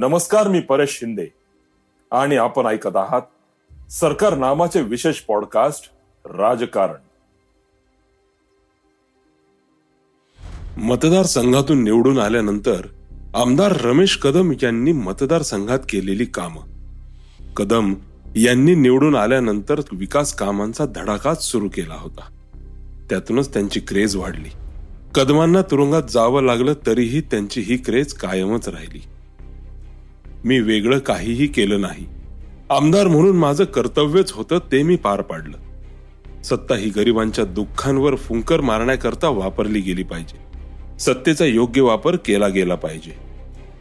नमस्कार मी परेश शिंदे. आणि आपण ऐकत आहात सरकार नामाचे विशेष पॉडकास्ट राजकारण. मतदारसंघातून निवडून आल्यानंतर आमदार रमेश कदम यांनी मतदारसंघात केलेली कामं. कदम यांनी निवडून आल्यानंतर विकास कामांचा धडाकाच सुरू केला होता. त्यातूनच त्यांची क्रेज वाढली. कदमांना तुरुंगात जावं लागलं तरीही त्यांची ही क्रेज कायमच राहिली. मी वेगळं काहीही केलं नाही. आमदार म्हणून माझं कर्तव्यच होतं ते मी पार पाडलं. सत्ता ही गरिबांच्या दुःखांवर फुंकर मारण्याकरता वापरली गेली पाहिजे. सत्तेचा योग्य वापर केला गेला पाहिजे.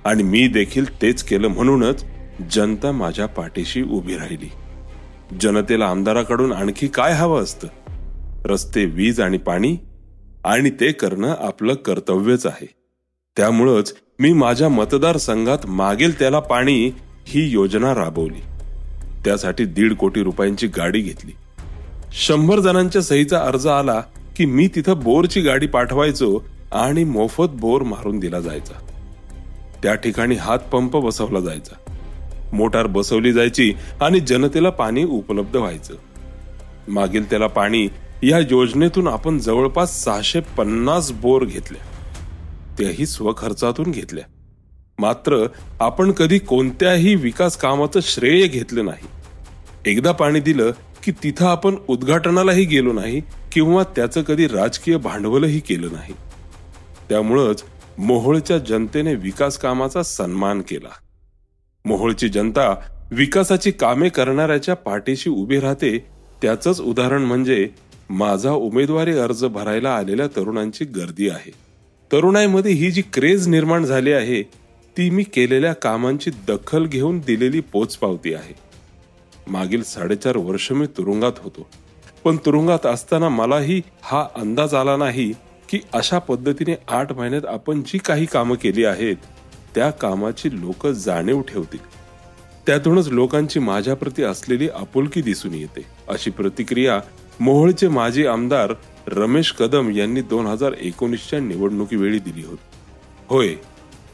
आणि मी देखील तेच केलं म्हणूनच जनता माझ्या पाठीशी उभी राहिली. जनतेला आमदाराकडून आणखी काय हवं असतं? रस्ते वीज आणि पाणी? आणि ते करणं आपलं कर्तव्यच आहे. त्यामुळंच मी माझ्या मतदारसंघात मागेल त्याला पाणी ही योजना राबवली. त्यासाठी दीड कोटी रुपयांची गाडी घेतली. शंभर जणांच्या सहीचा अर्ज आला की मी तिथं बोरची गाडी पाठवायचो आणि मोफत बोर मारून दिला जायचा. त्या ठिकाणी हात पंप बसवला जायचा. मोटार बसवली जायची आणि जनतेला पाणी उपलब्ध व्हायचं. मागील त्याला पाणी या योजनेतून आपण जवळपास सहाशे पन्नास बोर घेतल्या त्याही स्वखर्चातून घेतल्या. मात्र आपण कधी कोणत्याही विकास कामाचं श्रेय घेतलं नाही. एकदा पाणी दिलं की तिथं आपण उद्घाटनालाही गेलो नाही किंवा त्याचं कधी राजकीय भांडवलही केलं नाही. त्यामुळंच मोहोळच्या जनतेने विकास कामाचा सन्मान केला. मोहोळची जनता विकासाची कामे करणाऱ्याच्या पाठीशी उभी राहते त्याचंच उदाहरण म्हणजे माझा उमेदवारी अर्ज भरायला आलेल्या तरुणांची गर्दी आहे. तरुणाईमध्ये ही जी क्रेज निर्माण झाली आहे ती मी केलेल्या कामांची दखल घेऊन दिलेली पोचपावती आहे. मागील साडेचार वर्ष मी तुरुंगात होतो. पण तुरुंगात असताना मलाही हा अंदाज आला नाही की अशा पद्धतीने आठ महिन्यात आपण जी काही कामं केली आहेत त्या कामाची लोक जाणीव ठेवतील. त्यातूनच लोकांची माझ्याप्रती असलेली आपुलकी दिसून येते. अशी प्रतिक्रिया मोहोळचे माजी आमदार रमेश कदम यांनी दोन हजार एकोणीसच्या निवडणुकीवेळी दिली होती. होय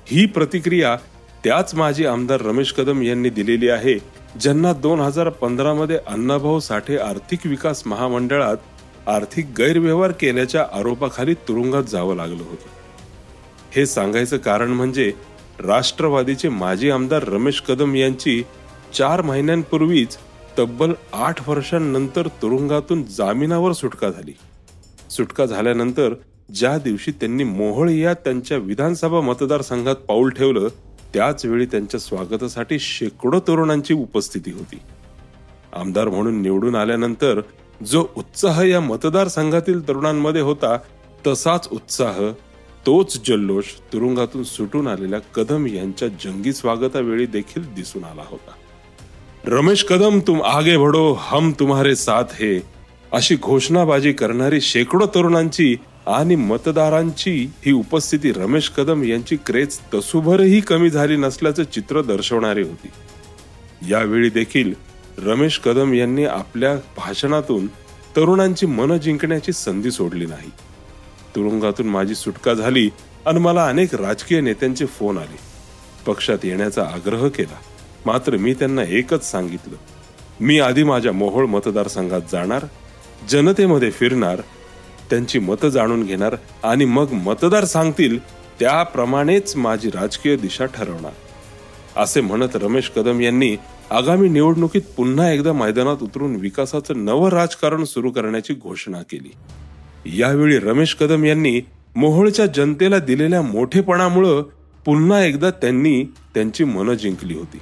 ही प्रतिक्रिया त्याच माजी आमदार रमेश कदम यांनी दिलेली आहे ज्यांना दोन हजार पंधरामध्ये अण्णाभाऊ साठे आर्थिक विकास महामंडळात आर्थिक गैरव्यवहार केल्याच्या आरोपाखाली तुरुंगात जावं लागलं होतं. हे सांगायचं कारण म्हणजे राष्ट्रवादीचे माजी आमदार रमेश कदम यांची चार महिन्यांपूर्वीच तब्बल आठ वर्षांनंतर तुरुंगातून जामिनावर सुटका झाली. सुटका झाल्यानंतर ज्या दिवशी त्यांनी मोहळ या त्यांच्या विधानसभा मतदारसंघात पाऊल ठेवलं त्याच वेळी त्यांच्या स्वागतासाठी शेकडो तरुणांची उपस्थिती होती. आमदार म्हणून निवडून आल्यानंतर जो उत्साह या मतदारसंघातील तरुणांमध्ये होता तसाच उत्साह तोच जल्लोष तुरुंगातून सुटून आलेल्या कदम यांच्या जंगी स्वागतावेळी देखील दिसून आला होता. रमेश कदम तुम आगे बढो हम तुम्हारे साथ हे. अशी घोषणाबाजी करणारी शेकडो तरुणांची आणि मतदारांची ही उपस्थिती रमेश कदम यांची क्रेज तसुभरही कमी झाली नसल्याचं चित्र दर्शवणारी होती. यावेळी देखील रमेश कदम यांनी आपल्या भाषणातून तरुणांची मन जिंकण्याची संधी सोडली नाही. तुरुंगातून माझी सुटका झाली आणि मला अनेक राजकीय नेत्यांचे फोन आले. पक्षात येण्याचा आग्रह केला. मात्र मी त्यांना एकच सांगितलं. मी आधी माझ्या मोहोळ मतदारसंघात जाणार जनतेमध्ये फिरणार त्यांची मतं जाणून घेणार आणि मग मतदार सांगतील त्याप्रमाणेच माझी राजकीय दिशा ठरवणार. असे म्हणत रमेश कदम यांनी आगामी निवडणुकीत पुन्हा एकदा मैदानात उतरून विकासाचं नवं राजकारण सुरू करण्याची घोषणा केली. यावेळी रमेश कदम यांनी मोहोळच्या जनतेला दिलेल्या मोठेपणामुळं पुन्हा एकदा त्यांनी त्यांची मनं जिंकली होती.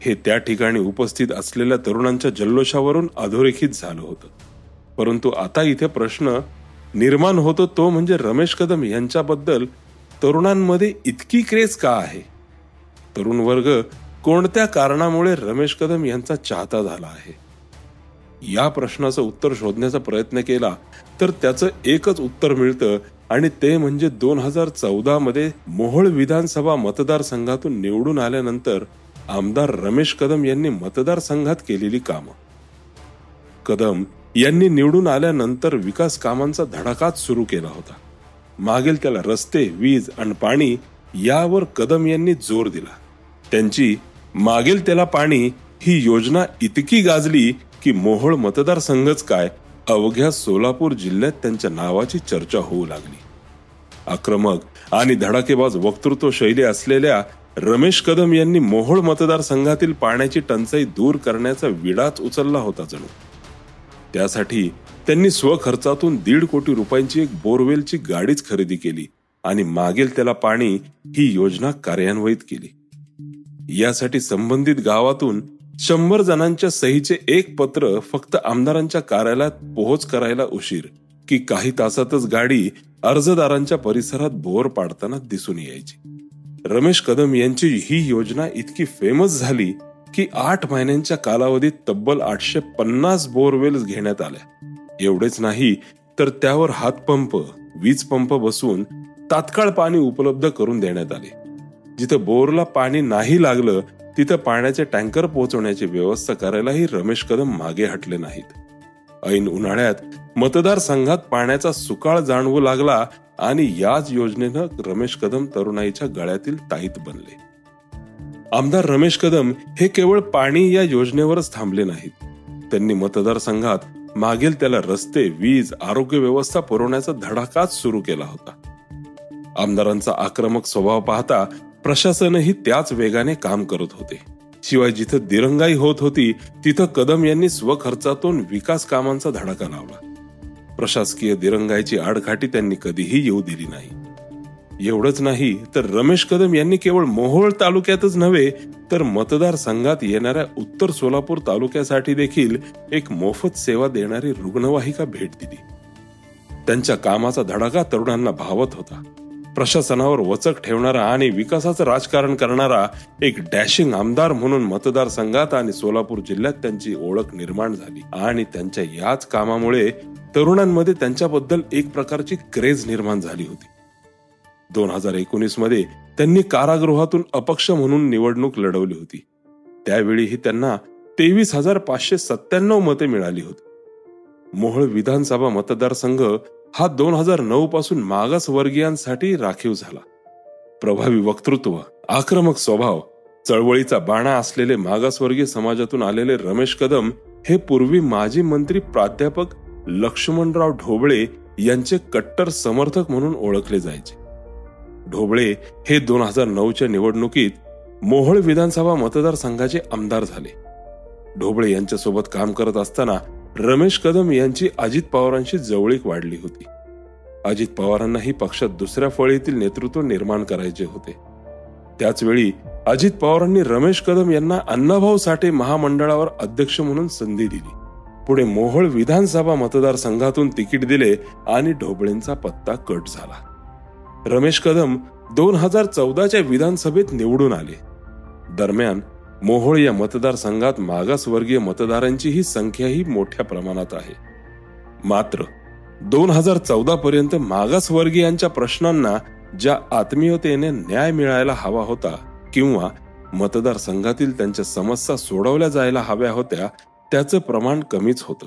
हे त्या ठिकाणी उपस्थित असलेल्या तरुणांच्या जल्लोषावरून अधोरेखित झालं होतं. परंतु आता इथे प्रश्न निर्माण होतो तो म्हणजे रमेश कदम यांच्याबद्दल तरुणांमध्ये इतकी क्रेज का आहे? तरुण वर्ग कोणत्या कारणामुळे रमेश कदम यांचा चाहता झाला आहे? या प्रश्नाचं उत्तर शोधण्याचा प्रयत्न केला तर त्याचं एकच उत्तर मिळतं आणि ते म्हणजे दोन हजार चौदा मध्ये मोहोळ विधानसभा मतदारसंघातून निवडून आल्यानंतर आमदार रमेश कदम यांनी मतदारसंघात केलेली कामं. कदम यांनी निवडून आल्यानंतर विकास कामांचा धडाकाच सुरू केला होता. मागेल त्याला रस्ते वीज आणि पाणी यावर कदम यांनी जोर दिला. त्यांची मागेल त्याला पाणी ही योजना इतकी गाजली की मोहोळ मतदारसंघच काय अवघ्या सोलापूर जिल्ह्यात त्यांच्या नावाची चर्चा होऊ लागली. आक्रमक आणि धडाकेबाज वक्तृत्व शैली असलेल्या रमेश कदम यांनी मोहोळ मतदारसंघातील पाण्याची टंचाई दूर करण्याचा विडाच उचलला होता जणू. त्यासाठी त्यांनी स्वखर्चातून दीड कोटी रुपयांची एक बोरवेलची गाडीच खरेदी केली आणि मागेल त्याला पाणी ही योजना कार्यान्वित केली. यासाठी संबंधित गावातून शंभर जणांच्या सहीचे एक पत्र फक्त आमदारांच्या कार्यालयात पोहोच करायला उशीर की काही तासातच गाडी अर्जदारांच्या परिसरात बोर पाडताना दिसून यायची. रमेश कदम यांची ही योजना इतकी फेमस झाली की आठ महिन्यांच्या कालावधीत तब्बल आठशे पन्नास बोरवेल्स घेण्यात आल्या. एवढेच नाही तर त्यावर हातपंप वीज पंप बसवून तात्काळ पाणी उपलब्ध करून देण्यात आले. जिथं बोरला पाणी नाही लागलं तिथं पाण्याचे टँकर पोहोचवण्याची व्यवस्था करायलाही रमेश कदम मागे हटले नाहीत. ऐन उन्हाळ्यात मतदारसंघात पाण्याचा सुकाळ जाणवू लागला आणि याच योजनेनं रमेश कदम तरुणाईच्या गळ्यातील ताईत बनले. आमदार रमेश कदम हे केवळ पाणी या योजनेवरच थांबले नाहीत. त्यांनी मतदारसंघात मागील त्याला रस्ते वीज आरोग्य व्यवस्था पुरवण्याचा धडाकाच सुरू केला होता. आमदारांचा आक्रमक स्वभाव पाहता प्रशासनही त्याच वेगाने काम करत होते. शिवाय जिथं दिरंगाई होत होती तिथं कदम यांनी स्वखर्चातून विकास कामांचा धडाका लावला. प्रशासकीय दिरंगाईची आडघाटी त्यांनी कधीही येऊ दिली नाही. एवढंच नाही तर रमेश कदम यांनी केवळ मोहोळ तालुक्यातच नव्हे तर मतदारसंघात येणाऱ्या उत्तर सोलापूर तालुक्यासाठी देखील एक मोफत सेवा देणारी रुग्णवाहिका भेट दिली. त्यांच्या कामाचा धडाका तरुणांना भावत होता. प्रशासनावर वचक ठेवणारा आणि विकासाचं राजकारण करणारा एक डॅशिंग आमदार म्हणून मतदारसंघात आणि सोलापूर जिल्ह्यात त्यांची ओळख निर्माण झाली आणि त्यांच्या याच कामामुळे तरुणांमध्ये त्यांच्याबद्दल एक प्रकारची क्रेज निर्माण झाली होती. दोन हजार एकोणीसमध्ये त्यांनी कारागृहातून अपक्ष म्हणून निवडणूक लढवली होती. त्यावेळीही त्यांना तेवीस हजार पाचशे सत्त्याण्णव मते मिळाली होती. मोहळ विधानसभा मतदारसंघ हा दोन हजार नऊ पासून मागासवर्गीयांसाठी राखीव झाला. प्रभावी वक्तृत्व आक्रमक स्वभाव चळवळीचा बाणा असलेले मागासवर्गीय समाजातून आलेले रमेश कदम हे पूर्वी माजी मंत्री प्राध्यापक लक्ष्मणराव ढोबळे यांचे कट्टर समर्थक म्हणून ओळखले जायचे. ढोबळे हे दोन हजार नऊच्या निवडणुकीत मोहोळ विधानसभा मतदारसंघाचे आमदार झाले. ढोबळे यांच्यासोबत काम करत असताना रमेश कदम यांची अजित पवारांशी जवळीक वाढली होती. अजित पवारांनाही पक्षात दुसऱ्या फळीतील नेतृत्व निर्माण करायचे होते. त्याचवेळी अजित पवारांनी रमेश कदम यांना अण्णाभाऊ साठे महामंडळावर अध्यक्ष म्हणून संधी दिली. पुढे मोहोळ विधानसभा मतदारसंघातून तिकीट दिले आणि ढोबळेंचा पत्ता कट झाला. रमेश कदम दोन हजार चौदाच्या विधानसभेत निवडून आले. दरम्यान मोहोळ या मतदारसंघात मागासवर्गीय मतदारांची संख्याही मोठ्या प्रमाणात आहे. मात्र दोन हजार चौदा पर्यंत मागासवर्गीयांच्या प्रश्नांना ज्या आत्मीयतेने न्याय मिळायला हवा होता किंवा मतदारसंघातील त्यांच्या समस्या सोडवल्या जायला हव्या होत्या त्याचं प्रमाण कमीच होतं.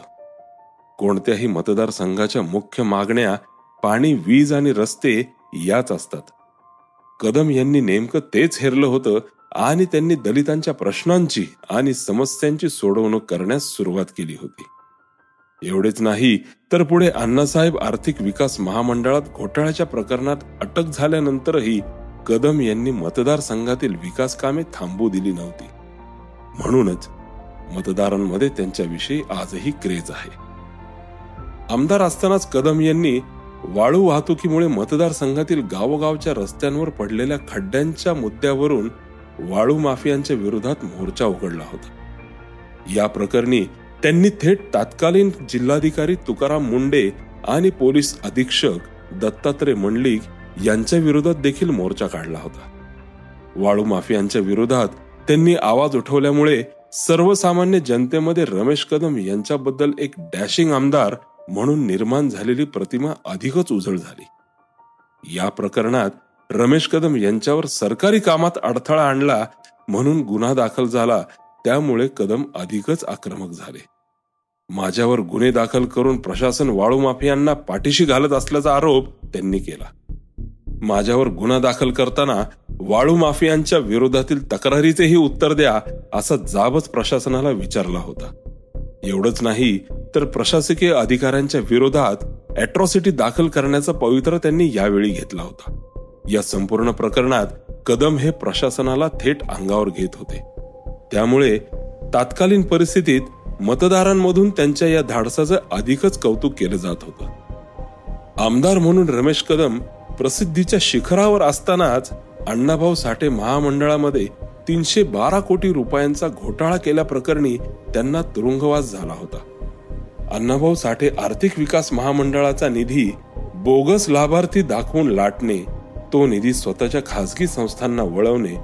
कोणत्याही मतदारसंघाच्या मुख्य मागण्या पाणी वीज आणि रस्ते याच असतात. कदम यांनी नेमकं तेच हेरलं होतं आणि त्यांनी दलितांच्या प्रश्नांची आणि समस्यांची सोडवणूक करण्यास सुरुवात केली होती. एवढेच नाही तर पुढे अण्णासाहेब आर्थिक विकास महामंडळात घोटाळ्याच्या प्रकरणात अटक झाल्यानंतरही कदम यांनी मतदारसंघातील विकास कामे थांबू दिली नव्हती. म्हणूनच मतदारांमध्ये त्यांच्याविषयी आजही क्रेज आहे. आमदार असतानाच कदम यांनी वाळू वाहतुकीमुळे मतदारसंघातील गावोगावच्या रस्त्यांवर पडलेल्या खड्ड्यांच्या मुद्द्यावरून वाळू माफियांच्या विरोधात मोर्चा उघडला होता. या प्रकरणी त्यांनी थेट तत्कालीन जिल्हाधिकारी तुकाराम मुंडे आणि पोलीस अधीक्षक दत्तात्रय मंडलिक यांच्या विरोधात देखील मोर्चा काढला होता. वाळू माफियांच्या विरोधात त्यांनी आवाज उठवल्यामुळे सर्वसामान्य जनतेमध्ये रमेश कदम यांच्याबद्दल एक डॅशिंग आमदार म्हणून निर्माण झालेली प्रतिमा अधिकच उजळ झाली. या प्रकरणात रमेश कदम यांच्यावर सरकारी कामात अडथळा आणला म्हणून गुन्हा दाखल झाला त्यामुळे कदम अधिकच आक्रमक झाले. माझ्यावर गुन्हे दाखल करून प्रशासन वाळू माफियांना पाठीशी घालत असल्याचा आरोप त्यांनी केला. माझ्यावर गुन्हा दाखल करताना वाळू माफियांच्या विरोधातील तक्रारीचेही उत्तर द्या असा जाबच प्रशासनाला विचारला होता. एवढंच नाही तर प्रशासकीय अधिकाऱ्यांच्या विरोधात अॅट्रॉसिटी दाखल करण्याचा पवित्र त्यांनी यावेळी घेतला होता. या संपूर्ण प्रकरणात कदम हे प्रशासनाला थेट अंगावर घेत होते. त्यामुळे तात्कालीन परिस्थितीत मतदारांमधून त्यांच्या या धाडसाचं अधिकच कौतुक केलं जात होतं. आमदार म्हणून रमेश कदम प्रसिद्धीच्या शिखरावर असतानाच अण्णाभाऊ साठे महामंडळामध्ये तीनशे बारा कोटी रुपयांचा घोटाळा केल्याप्रकरणी त्यांना तुरुंगवास झाला होता. अण्णाभाऊ साठे आर्थिक विकास महामंडळाचा निधी बोगस लाभार्थी दाखवून लाटणे तो निधी स्वतःच्या खासगी संस्थांना वळवणे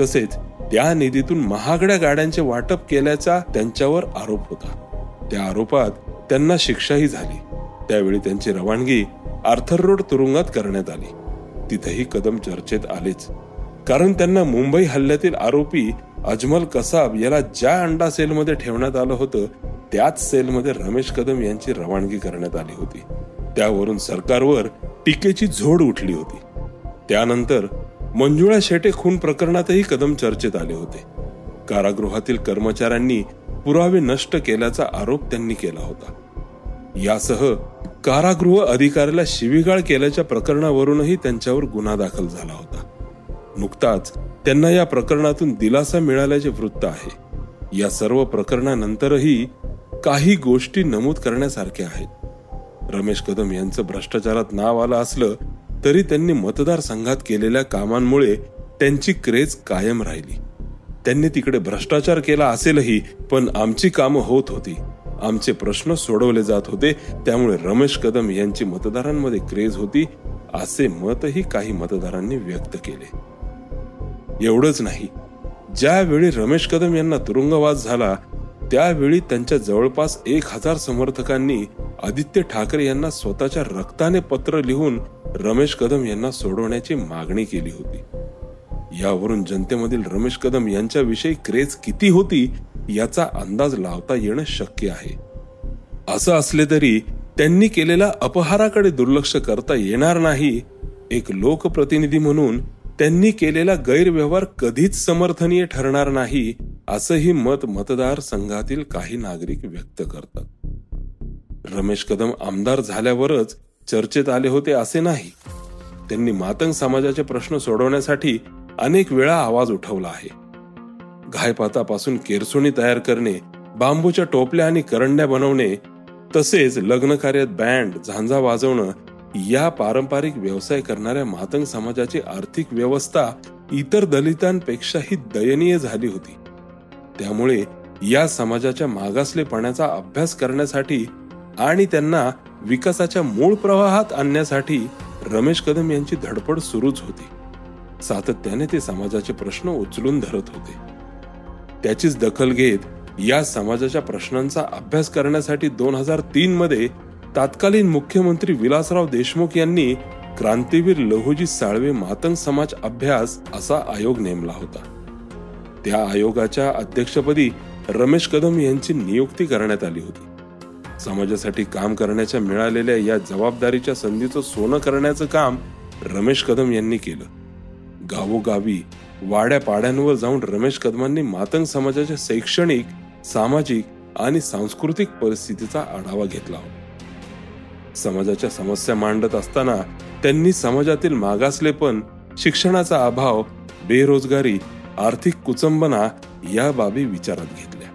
तसेच त्या निधीतून महागड्या गाड्यांचे वाटप केल्याचा त्यांच्यावर आरोप होता. त्या आरोपात त्यांना शिक्षाही झाली. त्यावेळी त्यांची रवानगी आर्थर रोड तुरुंगात करण्यात आली. तिथेही कदम चर्चेत आलेच. कारण त्यांना मुंबई हल्ल्यातील आरोपी अजमल कसाब याला ज्या अंडा सेलमध्ये ठेवण्यात आलं होतं त्याच सेलमध्ये रमेश कदम यांची रवानगी करण्यात आली होती. त्यावरून सरकारवर टीकेची झोड उठली होती. त्यानंतर मंजुळा शेटे खून प्रकरणातही कदम चर्चेत आले होते. कारागृहातील कर्मचाऱ्यांनी पुरावे नष्ट केल्याचा आरोप त्यांनी केला होता. यासह कारागृह अधिकाऱ्याला शिवीगाळ केल्याच्या प्रकरणावरूनही त्यांच्यावर गुन्हा दाखल झाला होता. नुकताच त्यांना या प्रकरणातून दिलासा मिळाल्याचे वृत्त आहे. या सर्व प्रकरणानंतरही काही गोष्टी नमूद करण्यासारख्या आहेत. रमेश कदम यांचं भ्रष्टाचारात नाव आलं असलं तरी त्यांनी मतदारसंघात केलेल्या कामांमुळे त्यांची क्रेज कायम राहिली. त्यांनी तिकडे भ्रष्टाचार केला असेलही पण आमची कामं होत होती. आमचे प्रश्न सोडवले जात होते त्यामुळे रमेश कदम यांची मतदारांमध्ये क्रेज होती असे मतही काही मतदारांनी व्यक्त केले. एवढंच नाही. ज्यावेळी रमेश कदम यांना तुरुंगवास झाला त्यावेळी त्यांच्या जवळपास एक हजार समर्थकांनी आदित्य ठाकरे यांना स्वतःच्या रक्ताने पत्र लिहून रमेश कदम यांना सोडवण्याची मागणी केली होती. यावरून जनतेमधील रमेश कदम यांच्याविषयी क्रेज किती होती याचा अंदाज लावता येणं शक्य आहे. असं असले तरी त्यांनी केलेल्या अपहाराकडे दुर्लक्ष करता येणार नाही एक लोकप्रतिनिधी म्हणून त्यांनी केलेला गैरव्यवहार कधीच समर्थनीय ठरणार नाही असंही मत मतदार संघातील काही नागरिक व्यक्त करतात. रमेश कदम आमदार झाल्यावरच चर्चेत आले होते असे नाही. त्यांनी मातंग समाजाचे प्रश्न सोडवण्यासाठी अनेक वेळा आवाज उठवला आहे. घायपातापासून केरसुणी तयार करणे बांबूच्या टोपल्या आणि करंड्या बनवणे तसेच लग्न कार्यात बँड झांजा वाजवणं या पारंपरिक व्यवसाय करणाऱ्या मातंग समाजाची आर्थिक व्यवस्था इतर दलितांपेक्षाही दयनीय झाली होती. त्यामुळे या समाजाच्या मागासलेपणाचा अभ्यास करण्यासाठी आणि त्यांना विकासाच्या मूळ प्रवाहात आणण्यासाठी रमेश कदम यांची धडपड सुरूच होती. सातत्याने ते समाजाचे प्रश्न उचलून धरत होते. त्याचीच दखल घेत या समाजाच्या प्रश्नांचा अभ्यास करण्यासाठी दोन हजार तीन मध्ये तत्कालीन मुख्यमंत्री विलासराव देशमुख यांनी क्रांतीवीर लहुजी साळवे मातंग समाज अभ्यास असा आयोग नेमला होता. त्या आयोगाच्या अध्यक्षपदी रमेश कदम यांची नियुक्ती करण्यात आली होती. समाजासाठी काम करण्याच्या मिळालेल्या या जबाबदारीच्या संधीचं सोनं करण्याचं काम रमेश कदम यांनी केलं. गावोगावी वाड्या पाड्यांवर जाऊन रमेश कदमांनी मातंग समाजाच्या शैक्षणिक सामाजिक आणि सांस्कृतिक परिस्थितीचा आढावा घेतला होता. समाजाच्या समस्या मांडत असताना त्यांनी समाजातील मागासलेपण शिक्षणाचा अभाव बेरोजगारी आर्थिक कुचंबना या बाबी विचारात घेतल्या.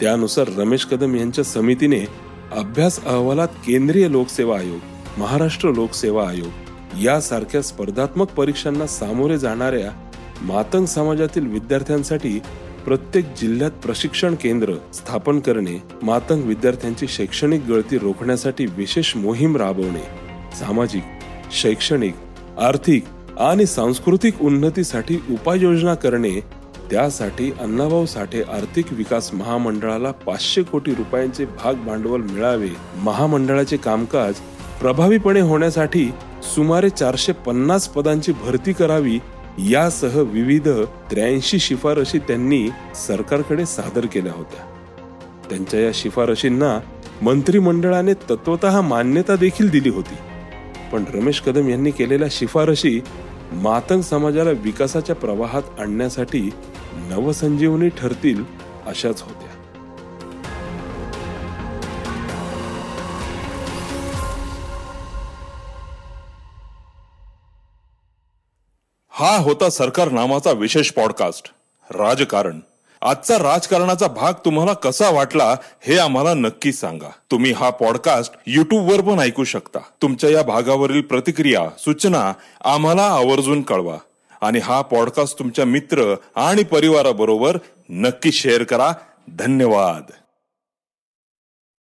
त्यानुसार रमेश कदम यांच्या समितीने अभ्यास अहवालात केंद्रीय लोकसेवा आयोग महाराष्ट्र लोकसेवा आयोग यासारख्या स्पर्धात्मक परीक्षांना सामोरे जाणाऱ्या मातंग समाजातील विद्यार्थ्यांसाठी प्रत्येक जिल्ह्यात प्रशिक्षण केंद्र स्थापन करणे मातंग विद्यार्थ्यांची शैक्षणिक गळती रोखण्यासाठी विशेष मोहीम राबवणे सामाजिक शैक्षणिक आर्थिक आणि सांस्कृतिक उन्नतीसाठी उपाययोजना करणे त्यासाठी अण्णाभाऊ साठे आर्थिक विकास महामंडळाला पाचशे कोटी रुपयांचे भाग भांडवल मिळावे. महामंडळाचे कामकाज प्रभावीपणे होण्यासाठी सुमारे चारशे पन्नास पदांची भरती करावी यासह विविध त्र्याऐंशी शिफारशी त्यांनी सरकारकडे सादर केल्या होत्या. त्यांच्या या शिफारशींना मंत्रिमंडळाने तत्वत मान्यता देखील दिली होती. पण रमेश कदम यांनी केलेल्या शिफारशी मातंग समाजाला विकासाच्या प्रवाहात आणण्यासाठी नवसंजीवनी ठरतील अशाच होत्या. हा होता सरकार नामाचा विशेष पॉडकास्ट राजकारण. आजचा राजकारणाचा भाग तुम्हाला कसा वाटला हे आम्हाला नक्की सांगा. तुम्ही हा पॉडकास्ट युट्यूबवर पण ऐकू शकता. तुमच्या या भागावरील प्रतिक्रिया सूचना आम्हाला आवर्जून कळवा. आणि हा पॉडकास्ट तुमच्या मित्र आणि परिवाराबरोबर नक्की शेअर करा. धन्यवाद.